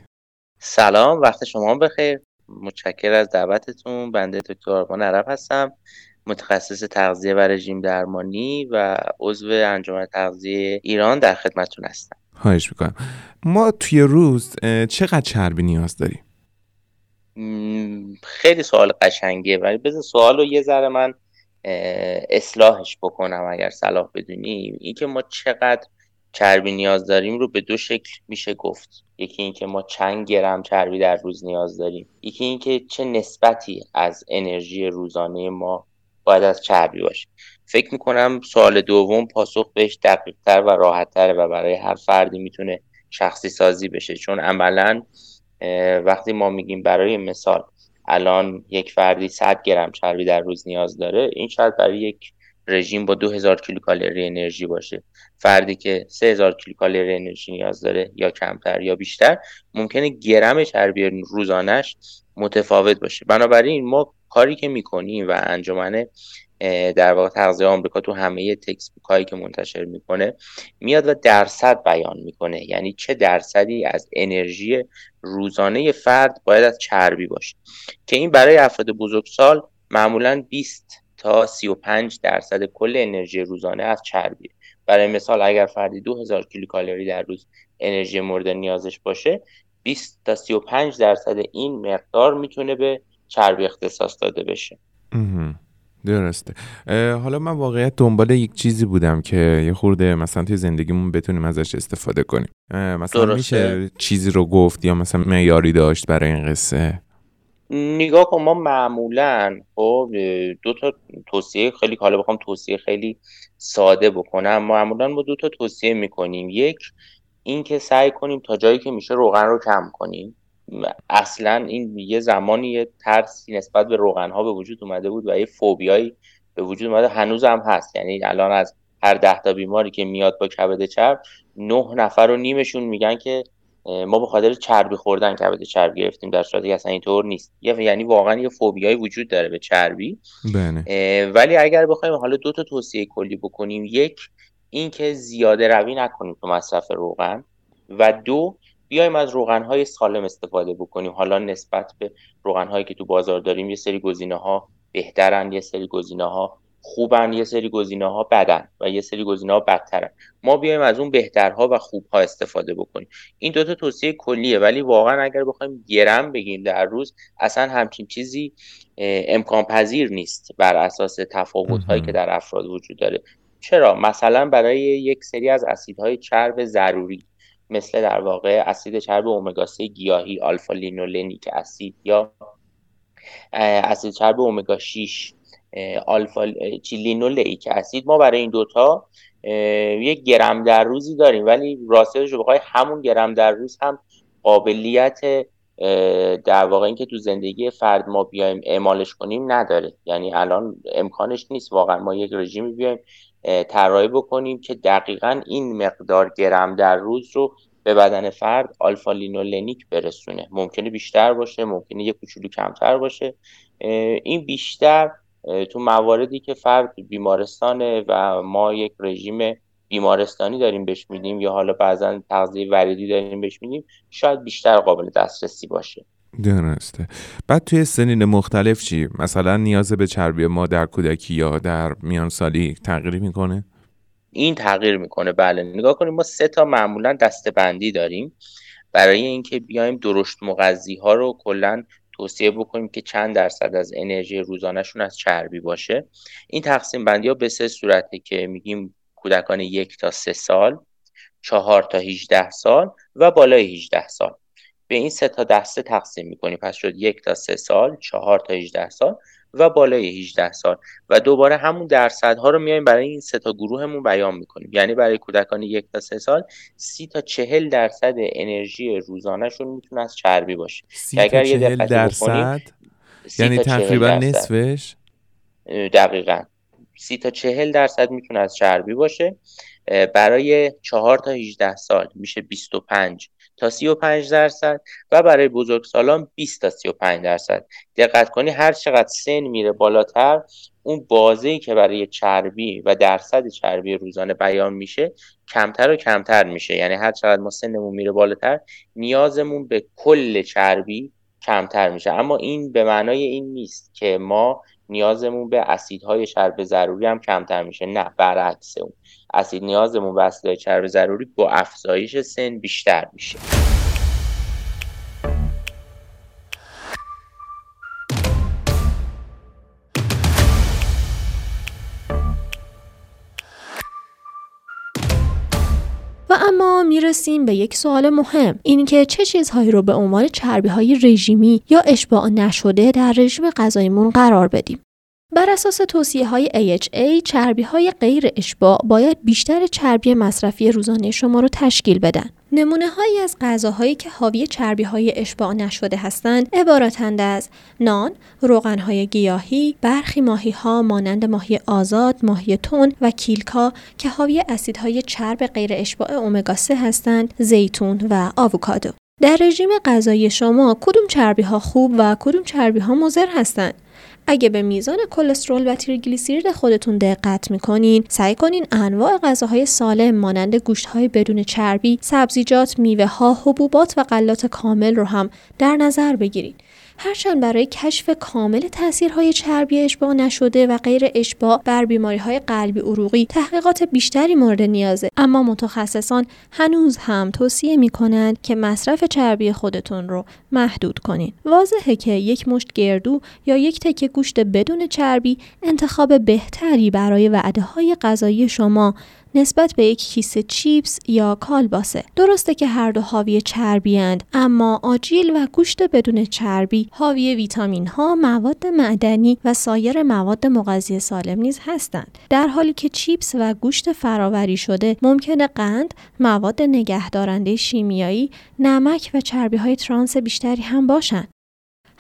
سلام وقت شما بخیر. متشکر از دعوتتون. بنده دکتر آرمان عرب هستم. متخصص تغذیه و رژیم درمانی و عضو انجمن تغذیه ایران در خدمتتون هستم. خواهش می‌کنم. ما توی روز چقدر چربی نیاز داریم؟ خیلی سوال قشنگیه. ولی بذار سوال رو یه ذره من اصلاحش بکنم اگر صلاح بدونیم اینکه ما چقدر چربی نیاز داریم رو به دو شکل میشه گفت. یکی اینکه ما چند گرم چربی در روز نیاز داریم. یکی اینکه چه نسبتی از انرژی روزانه ما باید از چربی باشه. فکر می‌کنم سوال دوم پاسخ بهش دقیقتر و راحتتره و برای هر فردی می‌تونه شخصی سازی بشه. چون عملا وقتی ما میگیم برای مثال الان یک فردی 100 گرم چربی در روز نیاز داره این شاید برای یک رژیم با 2000 کیلوکالری انرژی باشه. فردی که 3000 کیلوکالری انرژی نیاز داره یا کمتر یا بیشتر ممکنه گرم چربی روزانش متفاوت باشه. بنابراین ما کاری که می‌کنیم و انجمن در واقع تغذیه آمریکا تو همه تکس هایی که منتشر می‌کنه میاد و درصد بیان می‌کنه. یعنی چه درصدی از انرژی روزانه فرد باید از چربی باشه. که این برای افراد بزرگسال معمولا 20 تا 35 درصد کل انرژی روزانه از چربی. برای مثال اگر فردی 2000 کیلوکالری در روز انرژی مورد نیازش باشه 20 تا 35 درصد این مقدار می‌تونه به چربی اختصاص داده بشه. درسته. حالا من واقعیت دنبال یک چیزی بودم که یه خورده مثلا توی زندگیمون بتونیم ازش استفاده کنیم. مثلا درسته. میشه چیزی رو گفت یا مثلا معیاری داشت برای این قصه؟ نگاه کن ما معمولا خب دو تا توصیه خیلی حالا بخوام توصیه خیلی ساده بکنم. معمولا ما دو تا توصیه می‌کنیم. یک اینکه سعی کنیم تا جایی که میشه روغن رو کم کنیم. اصلا این یه زمانی یه ترسی نسبت به روغن ها به وجود اومده بود و یه فوبیایی به وجود اومده. هنوز هم هست. یعنی الان از هر ده تا بیماری که میاد با کبد چرب نه نفر و نیمشون میگن که ما به خاطر چربی خوردن کبد چربی گرفتیم در صورتی که اصلا اینطور نیست. یعنی واقعا یه فوبیایی وجود داره به چربی. بله. ولی اگر بخوایم حالا دو تا توصیه کلی بکنیم. یک اینکه زیاده روی نکنیم تو مصرف روغن. و دو بیایم از روغن های سالم استفاده بکنیم. حالا نسبت به روغن هایی که تو بازار داریم یه سری گزینه ها بهترن یه سری گزینه ها خوبن یه سری گزینه ها بدن و یه سری گزینه ها بدترن. ما بیایم از اون بهترها و خوبها استفاده بکنیم. این دوتا توصیه کلیه ولی واقعا اگر بخوایم گرم بگیم در روز اصلا همچین چیزی امکان پذیر نیست بر اساس تفاوت هایی که در افراد وجود داره. چرا؟ مثلا برای یک سری از اسیدهای چرب ضروری. مثل در واقع اسید چرب امگا 3 گیاهی alpha-linolenic acid یا اسید چرب امگا 6 alpha-linoleic acid. ما برای این دوتا یک گرم در روزی داریم ولی راستش رو بخوای همون گرم در روز هم قابلیت در واقع اینکه تو زندگی فرد ما بیایم اعمالش کنیم نداره. یعنی الان امکانش نیست واقعا ما یک رژیمی بیایم طراحی بکنیم که دقیقا این مقدار گرم در روز رو به بدن فرد آلفا لینولنیک برسونه. ممکنه بیشتر باشه ممکنه یک کوچولو کمتر باشه. این بیشتر تو مواردی که فرد بیمارستانه و ما یک رژیم بیمارستانی داریم بهش میدیم یا حالا بعضا تغذیه وریدی داریم بهش میدیم شاید بیشتر قابل دسترسی باشه. درسته بعد توی سنین مختلف چی؟ مثلا نیاز به چربی ما در کودکی یا در میان سالی تغییر می‌کنه؟ این تغییر می‌کنه بله. نگاه کنیم ما سه تا معمولا دستبندی داریم. برای اینکه بیایم درشت مغذی ها رو کلا توصیه بکنیم که چند درصد از انرژی روزانهشون از چربی باشه. این تقسیم بندی ها به سه صورته که میگیم کودکان یک تا سه سال چهار تا 18 سال و بالای 18 سال. به این سه تا دسته تقسیم می‌کنیم پس شد یک تا سه سال چهار تا 18 سال و بالای 18 سال. و دوباره همون درصدها رو میایم برای این سه تا گروهمون بیان می‌کنیم. یعنی برای کودکان یک تا سه سال سی تا چهل درصد انرژی روزانهشون می‌تونه از چربی باشه. سی تا اگر یه درصد؟ یعنی تقریبا نصفش؟ دقیقا. سی تا چهل درصد می‌تونه از چربی باشه. برای چهار تا 18 سال میشه 25 تا 35 درصد و برای بزرگسالان 20 تا 35 درصد. دقت کنی هر چقدر سن میره بالاتر اون بازه‌ای که برای چربی و درصد چربی روزانه بیان میشه کمتر و کمتر میشه. یعنی هر چقدر ما سنمون میره بالاتر نیازمون به کل چربی کمتر میشه. اما این به معنای این نیست که ما نیازمون به اسیدهای چرب ضروری هم کمتر میشه. نه برعکس اون. اسید نیازمون به اسیدهای چرب ضروری با افزایش سن بیشتر میشه. می‌رسیم به یک سوال مهم اینکه چه چیزهایی رو به عنوان چربی های رژیمی یا اشباع نشده در رژیم غذاییمون قرار بدیم بر اساس توصیه های AHA چربی های غیر اشباع باید بیشتر چربی مصرفی روزانه شما رو تشکیل بدن. نمونه هایی از غذاهایی که حاوی چربی های اشباع نشده هستند عبارتند از نان، روغن های گیاهی، برخی ماهی ها مانند ماهی آزاد، ماهی تون و کیلکا که حاوی اسیدهای چرب غیر اشباع امگا 3 هستند، زیتون و آووکادو. در رژیم غذایی شما کدوم چربی ها خوب و کدوم چربی ها مضر هستند؟ اگه به میزان کلسترول و تریگلیسیرید خودتون دقت می‌کنین سعی کنین انواع غذاهای سالم مانند گوشتهای بدون چربی سبزیجات میوه ها حبوبات و غلات کامل رو هم در نظر بگیرید هرچند برای کشف کامل تاثیرهای چربی اشباع نشده و غیر اشباع بر بیماری های قلبی عروقی تحقیقات بیشتری مورد نیازه. اما متخصصان هنوز هم توصیه می کنند که مصرف چربی خودتون رو محدود کنین. واضحه که یک مشت گردو یا یک تکه گوشت بدون چربی انتخاب بهتری برای وعده های غذایی شما نسبت به یک کیسه چیپس یا کالباسه. درسته که هر دو حاوی چربی اند اما آجیل و گوشت بدون چربی حاوی ویتامین ها مواد معدنی و سایر مواد مغذی سالم نیز هستند. در حالی که چیپس و گوشت فراوری شده ممکنه قند مواد نگهدارنده شیمیایی نمک و چربی های ترانس بیشتری هم باشند.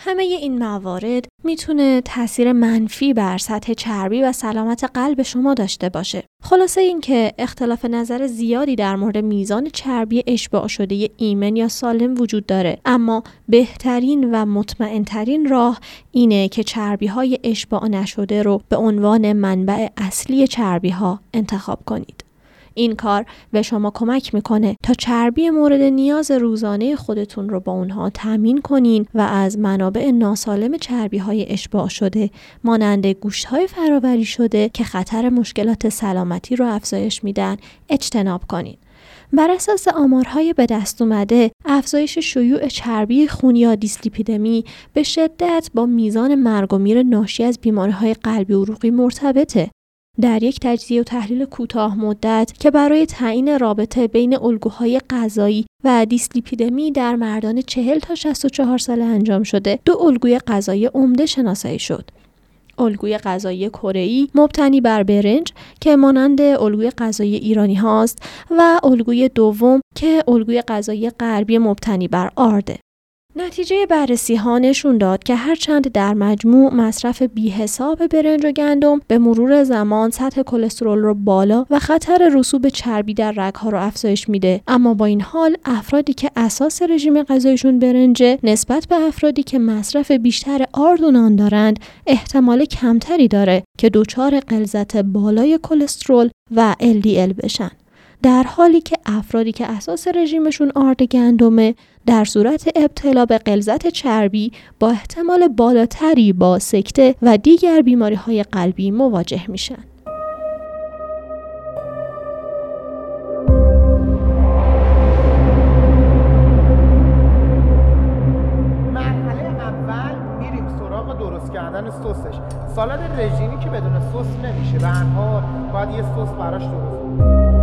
همه این موارد می‌تونه تاثیر منفی بر سطح چربی و سلامت قلب شما داشته باشه. خلاصه اینکه اختلاف نظر زیادی در مورد میزان چربی اشباع شده ایمن یا سالم وجود داره اما بهترین و مطمئنترین راه اینه که چربی های اشباع نشده رو به عنوان منبع اصلی چربی ها انتخاب کنید. این کار به شما کمک می‌کنه تا چربی مورد نیاز روزانه خودتون رو با اونها تامین کنین و از منابع ناسالم چربی های اشباع شده مانند گوشت های فراوری شده که خطر مشکلات سلامتی رو افزایش میدن اجتناب کنین. بر اساس آمارهای به دست اومده افزایش شیوع چربی خون یا دیسلیپیدمی به شدت با میزان مرگ و میر ناشی از بیماریهای قلبی عروقی مرتبطه در یک تجزیه و تحلیل کوتاه مدت که برای تعیین رابطه بین الگوهای غذایی و دیسلیپیدمی در مردان 40 تا 64 ساله انجام شده دو الگوی غذایی عمده شناسایی شد. الگوی غذایی کره مبتنی بر برنج که مانند الگوی غذایی ایرانی هاست و الگوی دوم که الگوی غذایی غربی مبتنی بر آرده. نتیجه بررسی ها نشون داد که هرچند در مجموع مصرف بی حساب برنج و گندم به مرور زمان سطح کلسترول رو بالا و خطر رسوب چربی در رگ ها رو افزایش میده. اما با این حال افرادی که اساس رژیم غذایشون برنجه نسبت به افرادی که مصرف بیشتر آرد و نان دارند احتمال کمتری داره که دچار غلظت بالای کلسترول و LDL بشن. در حالی که افرادی که اساس رژیمشون آرد گندمه در صورت ابتلا به غلظت چربی با احتمال بالاتری با سکته و دیگر بیماری های قلبی مواجه میشن. سسش سالاد رژیمی که بدون سس نمیشه هر حال باید یه سس براش درست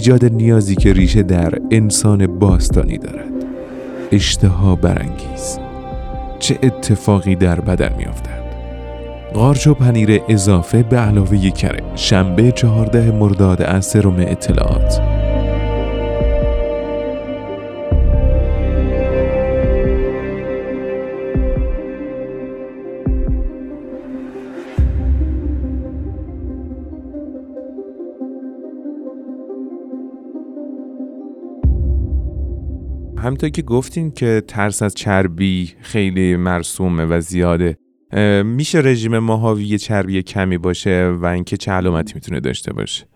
ایجاد نیازی که ریشه در انسان باستانی دارد. اشتها برانگیز. چه اتفاقی در بدن میافتد؟ قارچ و پنیر اضافه به علاوه کره. شنبه چهارده مرداد از سروم اطلاعات. همینطور که گفتین که ترس از چربی خیلی مرسومه و زیاده. میشه رژیم ماهاوی چربی کمی باشه و اینکه چه علامتی می‌تونه داشته باشه؟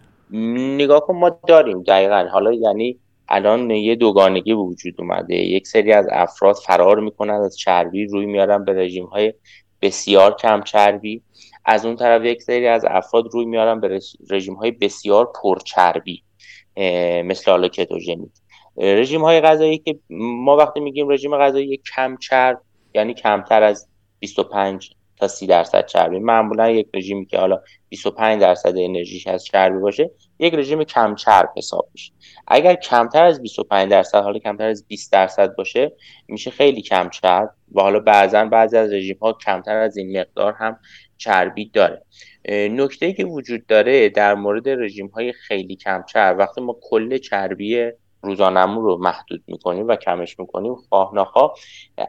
نگاه کن ما داریم دقیقا. حالا یعنی الان یه دوگانگی وجود اومده. یک سری از افراد فرار می‌کنن از چربی روی میارن به رژیم های بسیار کم چربی. از اون طرف یک سری از افراد روی میارن به رژیم های بسیار پرچربی مثل حالا کتوژنیک. رژیم های غذایی که ما وقتی میگیم رژیم غذایی کم چرب یعنی کمتر از 25 تا 30 درصد چربی معمولا یک رژیمی که حالا 25 درصد انرژیش از چربی باشه یک رژیم کم چرب حساب میشه. اگر کمتر از 25 درصد حالا کمتر از 20 درصد باشه میشه خیلی کم چرب و حالا بعضا بعضی از رژیم ها کمتر از این مقدار هم چربی داره. نکته که وجود داره در مورد رژیم های خیلی کم چرب وقتی ما کل چربی روزانمون رو محدود می‌کنیم و کمش می‌کنیم خواه نخواه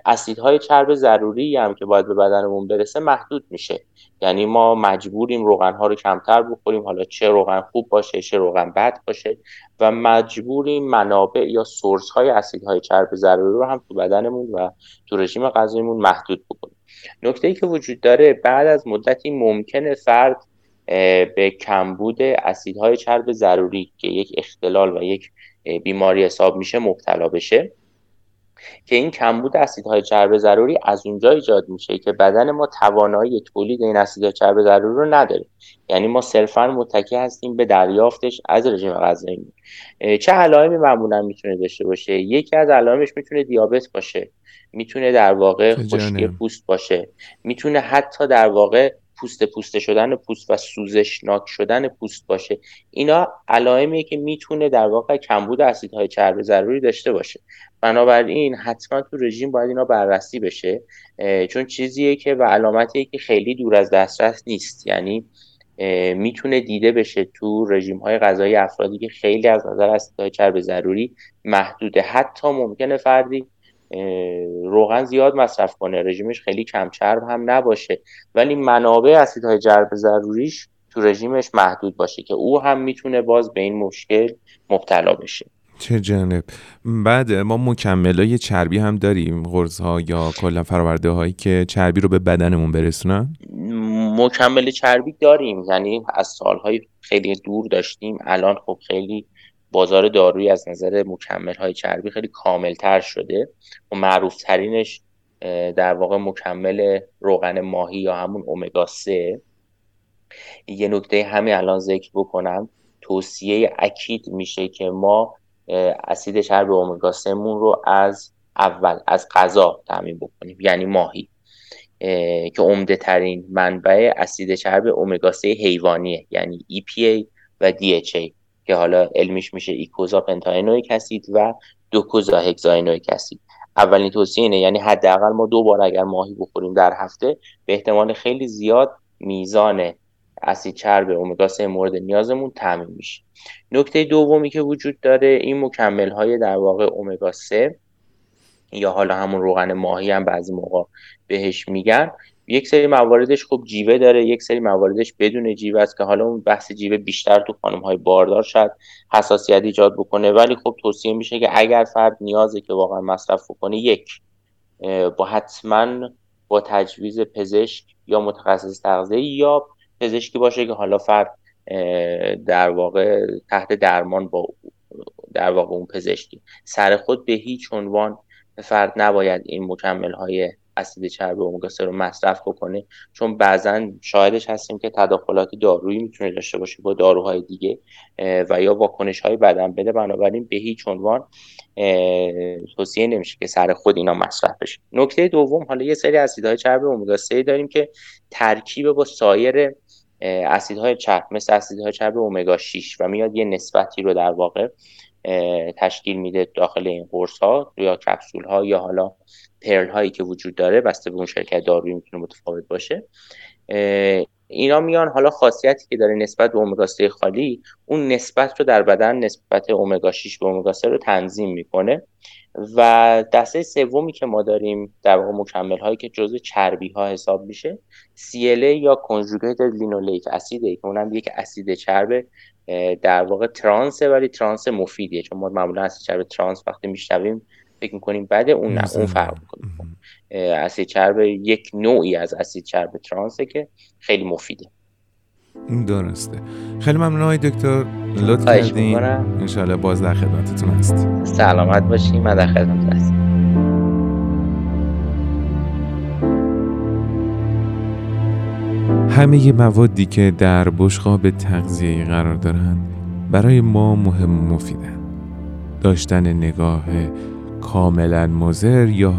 اسیدهای چرب ضروری هم که باید به بدنمون برسه محدود میشه. یعنی ما مجبوریم روغنها رو کمتر بخوریم. حالا چه روغن خوب باشه چه روغن بد باشه و مجبوریم منابع یا سورس های اسیدهای چرب ضروری رو هم تو بدنمون و تو رژیم غذاییمون محدود بکنیم. نکته ای که وجود داره بعد از مدتی ممکنه فرد به کمبود اسیدهای چرب ضروری که یک اختلال و یک بیماری حساب میشه مبتلا بشه. که این کمبود اسیدهای چرب ضروری از اونجا ایجاد میشه که بدن ما توانایی تولید این اسیدهای چرب ضروری رو نداره. یعنی ما صرفا متکی هستیم به دریافتش از رژیم غذایی. چه علائمی معمولا می‌تونه داشته باشه؟ یکی از علائمش می‌تونه دیابت باشه. می‌تونه در واقع خشکی پوست باشه. می‌تونه حتی در واقع پوست پوسته شدن پوست و سوزشناک شدن پوست باشه. اینا علائمیه که می‌تونه در واقع کمبود اسیدهای چرب ضروری داشته باشه. بنابراین حتما تو رژیم باید اینا بررسی بشه چون چیزیه که و علامتیه که خیلی دور از دسترس نیست. یعنی می‌تونه دیده بشه تو رژیم های غذایی افرادی که خیلی از نظر اسیدهای چرب ضروری محدوده. حتی ممکنه فردی روغن زیاد مصرف کنه. رژیمش خیلی کم چرب هم نباشه. ولی منابع اسیدهای چرب ضروریش تو رژیمش محدود باشه که او هم می‌تونه باز به این مشکل مبتلا بشه. چه جانب بعد ما مکمل های چربی هم داریم. غرز ها یا کلا فراورده هایی که چربی رو به بدنمون برسونن؟ مکمل چربی داریم. یعنی از سالهای خیلی دور داشتیم. الان خب خیلی بازار دارویی از نظر مکمل های چربی خیلی کامل تر شده. و معروف ترینش در واقع مکمل روغن ماهی یا همون اومگا 3 یه نکته همین الان ذکر بکنم. توصیه اکید میشه که ما اسید چرب اومگا 3 مون رو از اول از غذا تامین بکنیم. یعنی ماهی. که عمده ترین منبع اسید چرب اومگا 3 حیوانیه. یعنی EPA و DHA که حالا علمیش میشه eicosapentaenoic acid و docosahexaenoic acid. اولین توصیه اینه یعنی حداقل ما دو بار اگر ماهی بخوریم در هفته به احتمال خیلی زیاد میزان اسید چرب اومگا 3 مورد نیازمون تامین میشه. نکته دومی که وجود داره این مکمل های در واقع اومگا 3 یا حالا همون روغن ماهی هم بعضی موقع بهش میگن. یک سری مواردش خوب جیوه داره یک سری مواردش بدون جیوه است که حالا اون بحث جیوه بیشتر تو خانم های باردار شاید حساسیت ایجاد بکنه. ولی خب توصیه میشه که اگر فرد نیازه که واقعا مصرف بکنه یک با حتما با تجویز پزشک یا متخصص تغذیه یا پزشکی باشه که حالا فرد در واقع تحت درمان با در واقع اون پزشکی. سر خود به هیچ عنوان فرد نباید این مکمل های اسید چرب اومگا 3 رو مصرف بکنه. چون بعضا شاهدش هستیم که تداخلات دارویی می‌تونه داشته باشه با داروهای دیگه و یا واکنش های بدن بده. بنابراین به هیچ عنوان توصیه نمیشه که سر خود اینا مصرف بشه. نکته دوم حالا یه سری اسیدهای چرب اومگا 3 داریم که ترکیب با سایر اسیدهای چرب مثل اسیدهای چرب اومگا 6 و میاد یه نسبتی رو در واقع تشکیل میده داخل این قرص ها یا کپسول ها یا حالا پرل هایی که وجود داره بسته به اون شرکت دارویی می‌تونه متفاوت باشه. اینا میان حالا خاصیتی که داره نسبت به اومگا 3 خالی اون نسبت رو در بدن نسبت اومگا 6 به اومگا 3 رو تنظیم می‌کنه و دسته سومی که ما داریم در واقع مکمل هایی که جزء چربی ها حساب میشه CLA یا conjugated linoleic acid ه که اونم یک اسید چرب در واقع trans ه ولی trans مفیدیه. چون ما معمولا اسید چرب trans وقتی میشنویم فکر می‌کنیم بعد اون نه اون فرق می‌کنه. اسید چرب یک نوعی از اسید چرب ترانسه که خیلی مفیده. درسته. خیلی ممنون آقای دکتر. لطف کردین. انشالله باز در خدمتتون هست سلامت باشین. من در خدمت هستم. همه موادی که در بشقاب تغذیه قرار دارند برای ما مهم و مفیدن داشتن نگاه کاملا مضر یا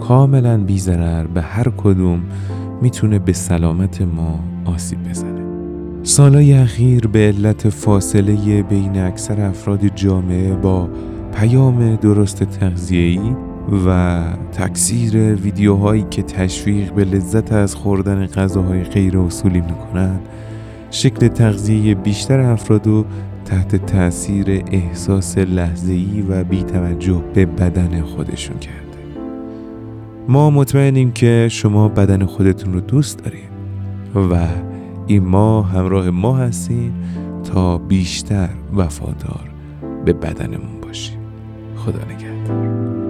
کاملا بیزرر به هر کدوم می‌تونه به سلامت ما آسیب بزنه. سالهای اخیر به علت فاصله بین اکثر افراد جامعه با پیام درست تغذیه‌ای و تکثیر ویدیوهایی که تشویق به لذت از خوردن غذاهای غیر اصولی می‌کنن شکل تغذیه بیشتر افراد رو تحت تاثیر احساس لحظه‌ای و بیتوجه به بدن خودشون کرده. ما مطمئنیم که شما بدن خودتون رو دوست دارید و این ما همراه ما هستین تا بیشتر وفادار به بدنمون باشیم خدا نگهدار.